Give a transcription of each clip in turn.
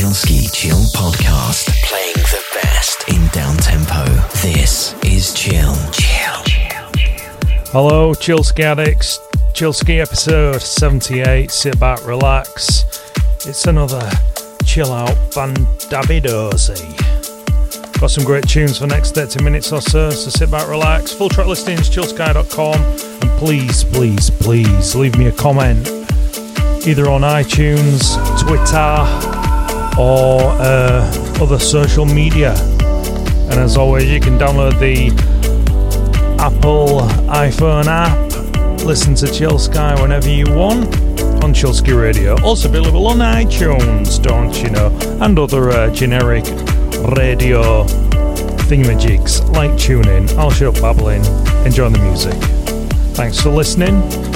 Chillsky Chill Podcast, playing the best in down tempo. This is Chill. Chill. Hello, Chillsky addicts. Chillsky episode 78. Sit back, relax. It's another chill out Van Davidosi. Got some great tunes for next 30 minutes or so, so sit back, relax. Full track listings, chillsky.com. And please, please, please leave me a comment either on iTunes, Twitter, or uh, other social media. And as always, you can download the Apple iPhone app, listen to Chillsky whenever you want on Chillsky Radio. Also available on iTunes, don't you know, and other uh, generic radio thingamajigs like TuneIn. I'll shut up babbling, enjoy the music. Thanks for listening.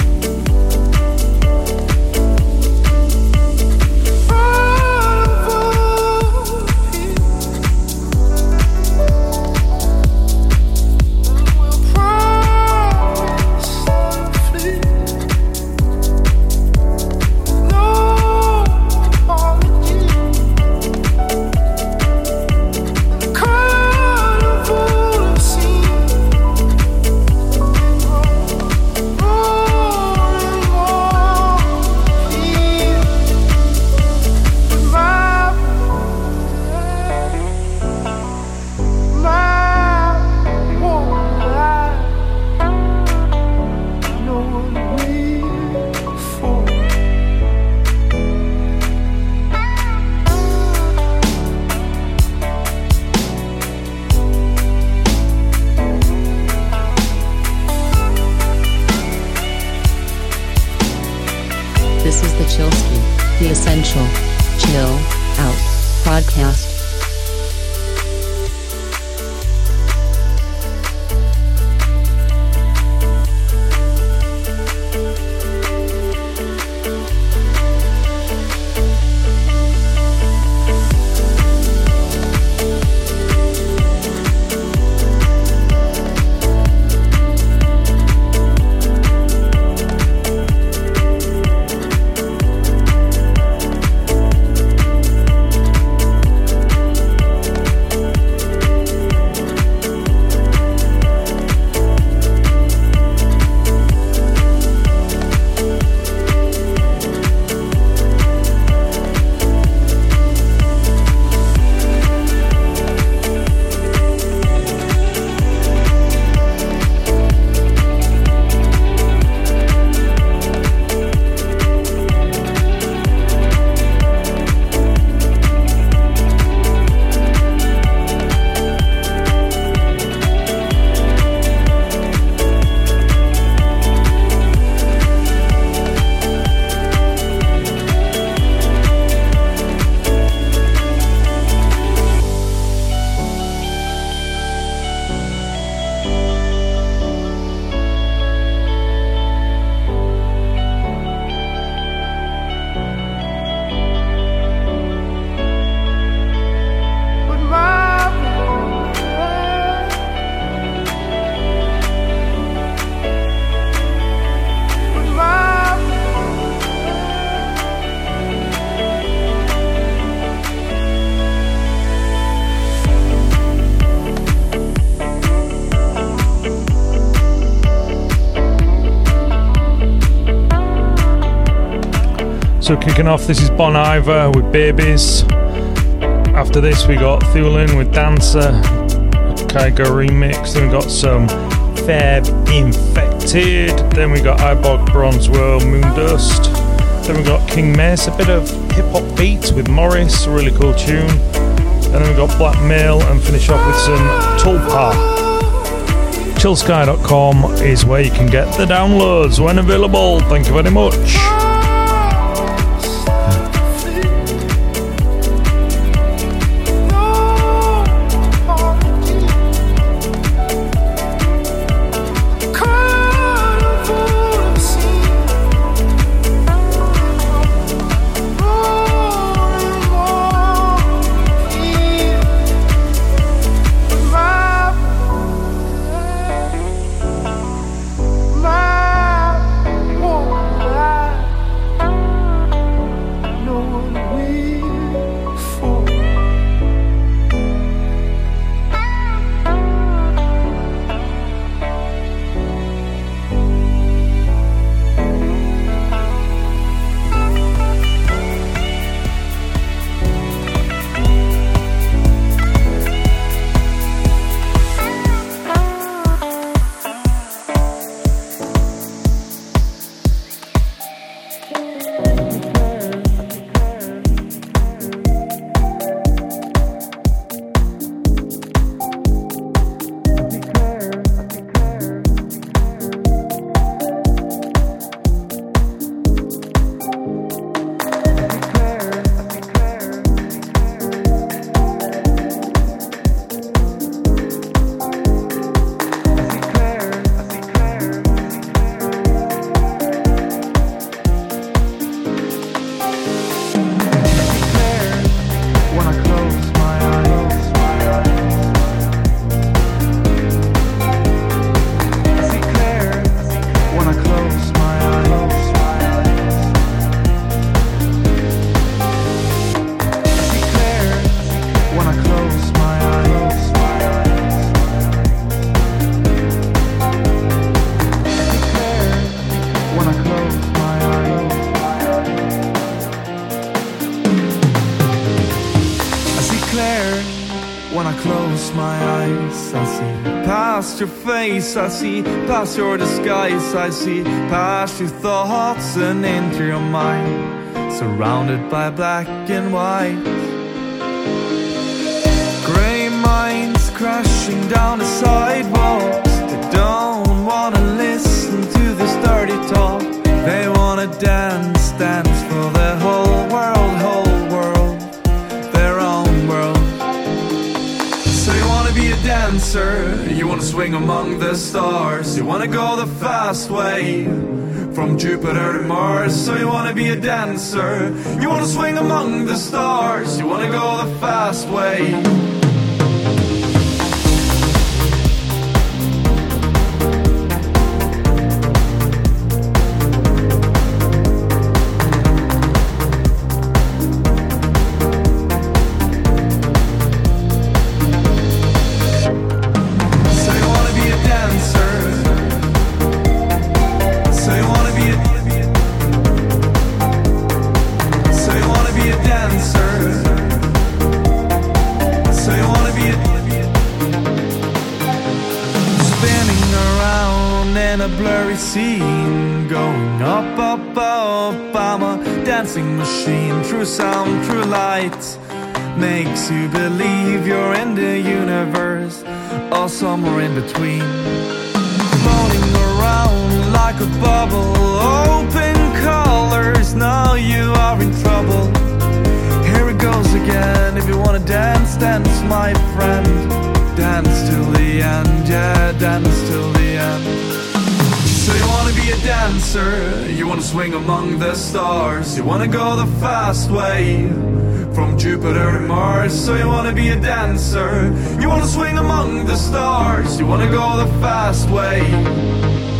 Kicking off, this is Bon Iver with Babys. After this, we got Thulin with Dancer, Kygo remix. Then we got some Fab Infected. Then we got Ibog Bronze Bronzewell Moondust. Then we got King Mez, a bit of hip hop beats with Morris, a really cool tune. And then we got Blackmill and finish off with some Tulpa. Chillsky.com is where you can get the downloads when available. Thank you very much. Close my eyes, I see. Past your face, I see. Past your disguise, I see. Past your thoughts and into your mind, surrounded by black and white. Gray minds crashing down the sidewalks, they don't wanna listen to this dirty talk, they wanna dance, dance for the whole you wanna swing among the stars, you wanna go the fast way from Jupiter to Mars. So you wanna be a dancer, you wanna swing among the stars, you wanna go the fast way. Makes you believe you're in the universe Or somewhere in between. Floating around like a bubble Open colors, now you are in trouble. Here it goes again If you wanna dance, dance my friend. Dance till the end, yeah, dance till the end. So you wanna be a dancer, you wanna swing among the stars, you wanna go the fast way from Jupiter to Mars. So you wanna be a dancer, you wanna swing among the stars, you wanna go the fast way.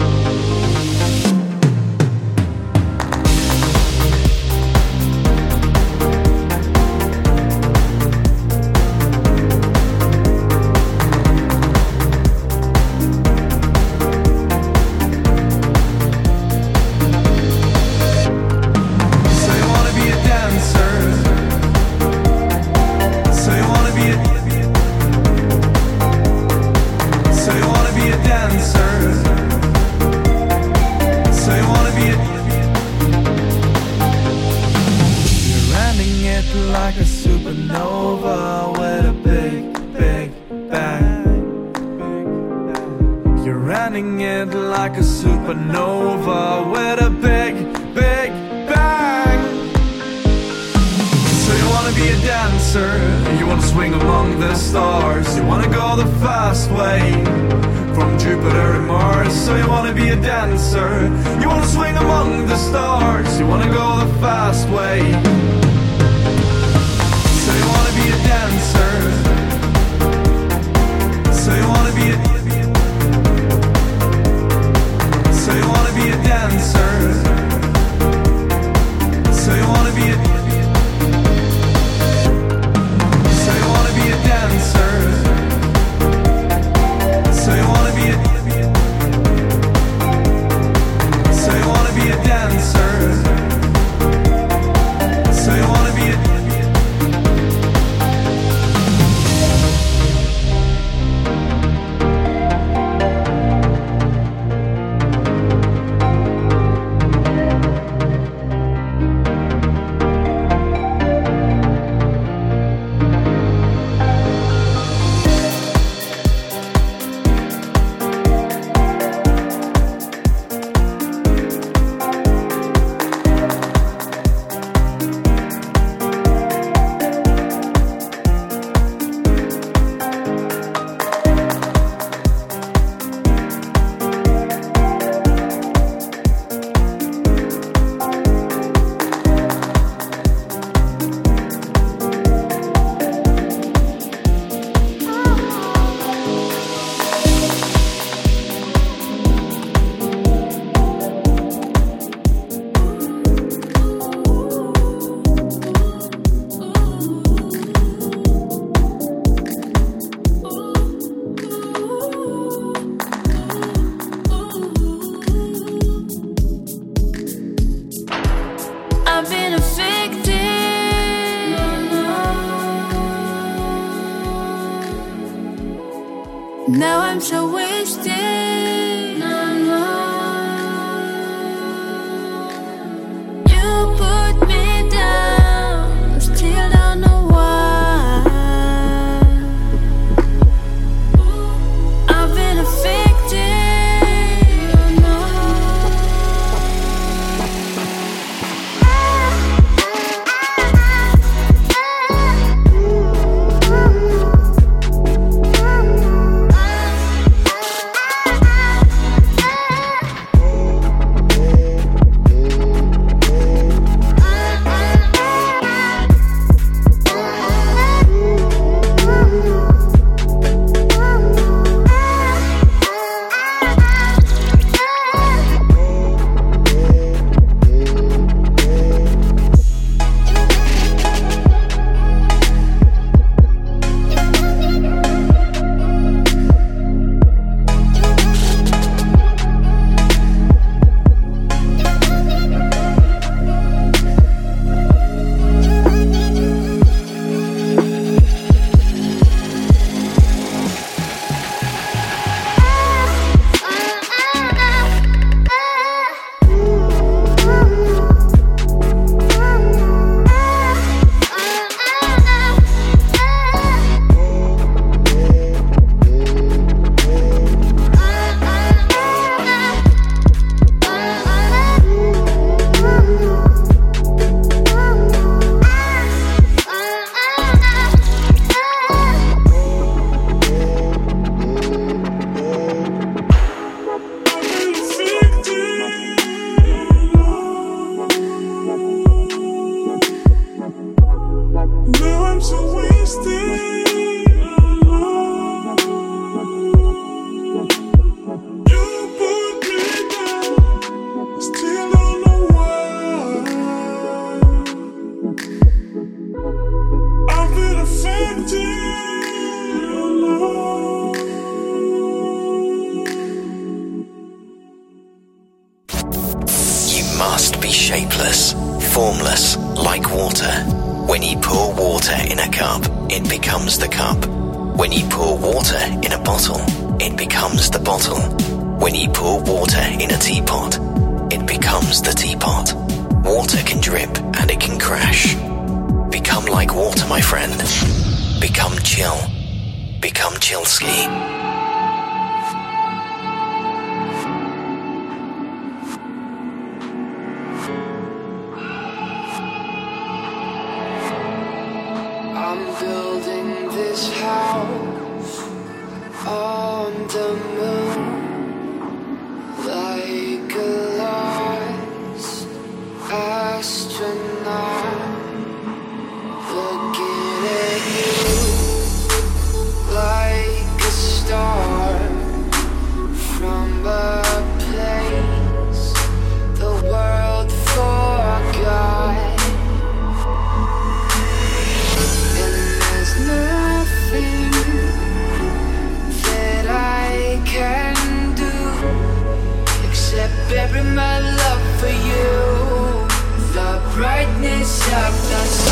When you pour water in a teapot, it becomes the teapot. Water can drip and it can crash. Become like water, my friend. Become chill. Become Chillsky. shocked. I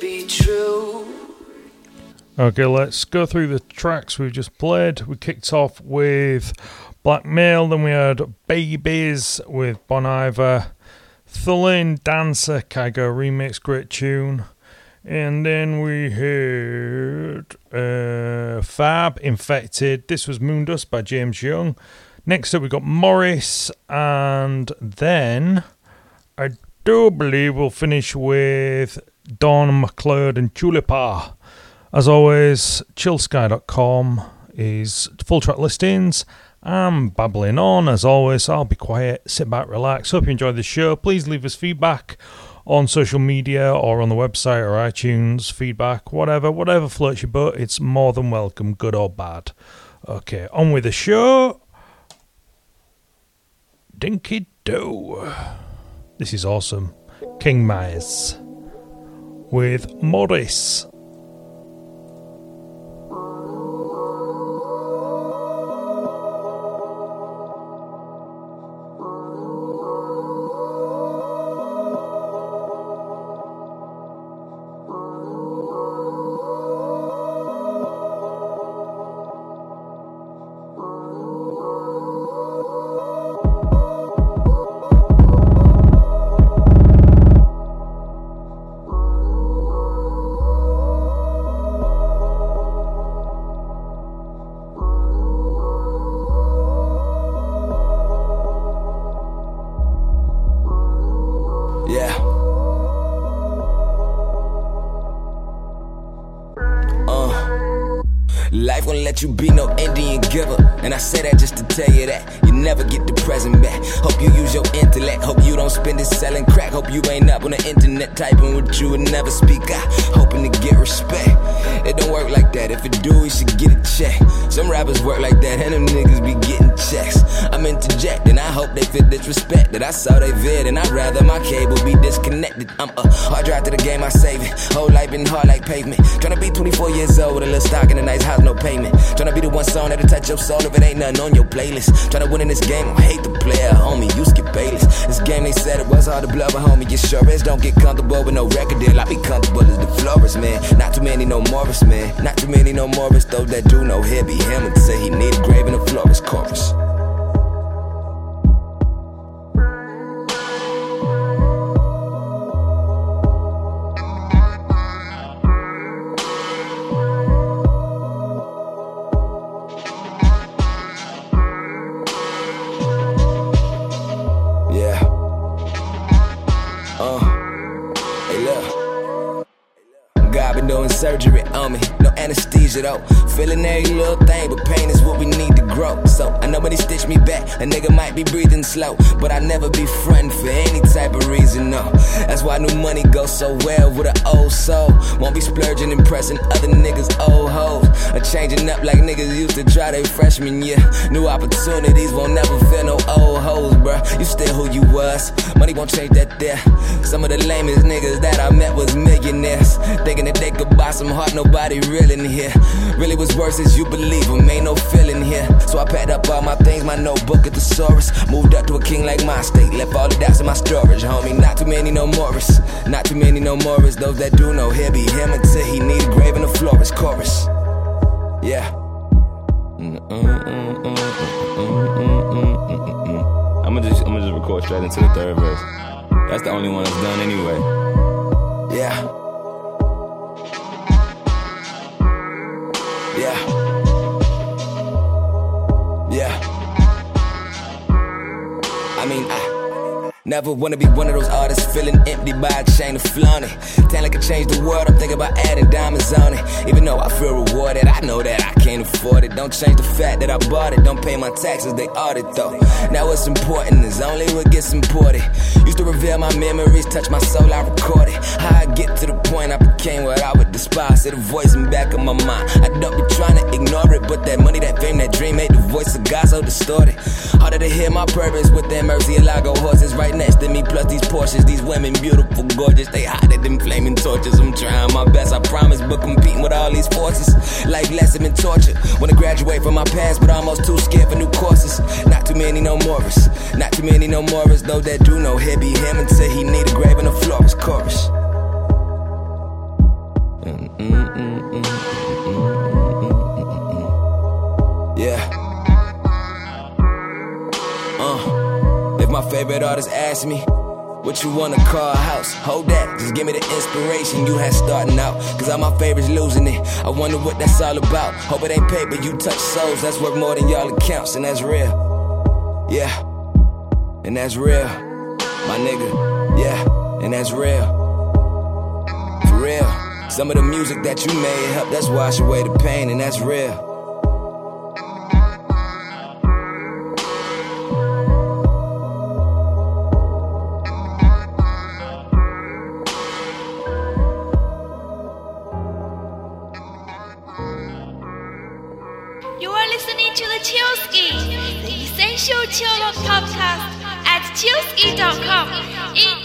be true. Okay, let's go through the tracks we've just played. We kicked off with Blackmill, then we had Babys with Bon Iver, Thulin Dancer, Kygo remix, great tune. And then we heard uh, Fab, Infected. This was Moondust by Jaymes Young. Next up, we got Morris, and then I do believe we'll finish with Don McLeod and Tulipa. As always, chillsky.com is full track listings. I'm babbling on as always. I'll be quiet, sit back, relax. Hope you enjoyed the show. Please leave us feedback on social media or on the website or iTunes. Feedback, whatever, whatever floats your boat. It's more than welcome, good or bad. Okay, on with the show. Dinky Do. This is awesome. King Myers with Morris. Life you be no Indian giver. And I say that just to tell you that you never get the present back. Hope you use your intellect. Hope you don't spend it selling crack. Hope you ain't up on the internet typing what you would never speak out. Hoping to get respect. It don't work like that. If it do, we should get a check. Some rappers work like that, and them niggas be getting checks. I'm interjecting, I hope they feel disrespected. I saw they vid, and I'd rather my cable be disconnected. I'm a hard drive to the game, I save it. Whole life been hard like pavement. Tryna be 24 years old with a little stock in a nice house, no payment. Tryna be the one song that'll touch your soul if it ain't nothing on your playlist. Tryna win in this game, I hate the player, homie. You skip Bayless. This game they said it was to blow, but homie, you sure is. Don't get comfortable with no record deal. I be comfortable as the florist, man. Not too many no Morris, man. Not too many no Morris. Those that do know he'll be him and say he need a grave in the florist chorus. Anesthesia though. Feeling every little thing, but pain is what we need to grow. So I know when they stitch me back, a nigga might be breathing slow. But I never be frontin' for any type of reason, no. That's why new money goes so well with an old soul. Won't be splurging, impressing other niggas' old hoes. Or changing up like niggas used to try their freshman year. New opportunities won't never feel no old hoes, bruh. You still who you was. Money won't change that there. Some of the lamest niggas that I met was millionaires. Thinking that they could buy some heart, nobody real in here. Really was worse as you believe them, ain't no feeling here. So I packed up all my things, my notebook at the Saurus. Moved up to a king like my state, left all the doubts in my storage, homie. Not too many no Morris, not too many no Morris. Those that do know, he'll be him until he need a grave in the florist chorus. Yeah. I'ma just I'ma just record straight into the third verse. That's the only one that's done anyway. Yeah. Yeah. Never wanna be one of those artists feeling empty by a chain of flaunting. Talent can change the world, I'm thinking about adding diamonds on it. Even though I feel rewarded, I know that I can't afford it. Don't change the fact that I bought it, don't pay my taxes, they audit though. Now what's important is only what gets imported. Used to reveal my memories, touch my soul, I record it. How I get to the point I became what I would despise. It a voice in back of my mind. I don't be trying to ignore it, but that money, that fame, that dream made the voice of God so distorted. Harder to hear my purpose with that mercy, Lago horses right next me, plus these Porsches. These women, beautiful, gorgeous, they hotter than flaming torches. I'm trying my best, I promise, but competing with all these forces. Life lesson in torture. Wanna graduate from my past, but almost too scared for new courses. Not too many no Morris, not too many no Morris. Though that do know he'll be him he need a grave in the florist chorus. Yeah. Favorite artist asks me, what you wanna call a house? Hold that, just give me the inspiration you had starting out. Cause all my favorites losing it. I wonder what that's all about. Hope it ain't paper, you touch souls, that's worth more than y'all accounts, and that's real. Yeah, and that's real. My nigga, yeah, and that's real. For real. Some of the music that you made help that's wash away the pain, and that's real. chillsky.com. Enjoy!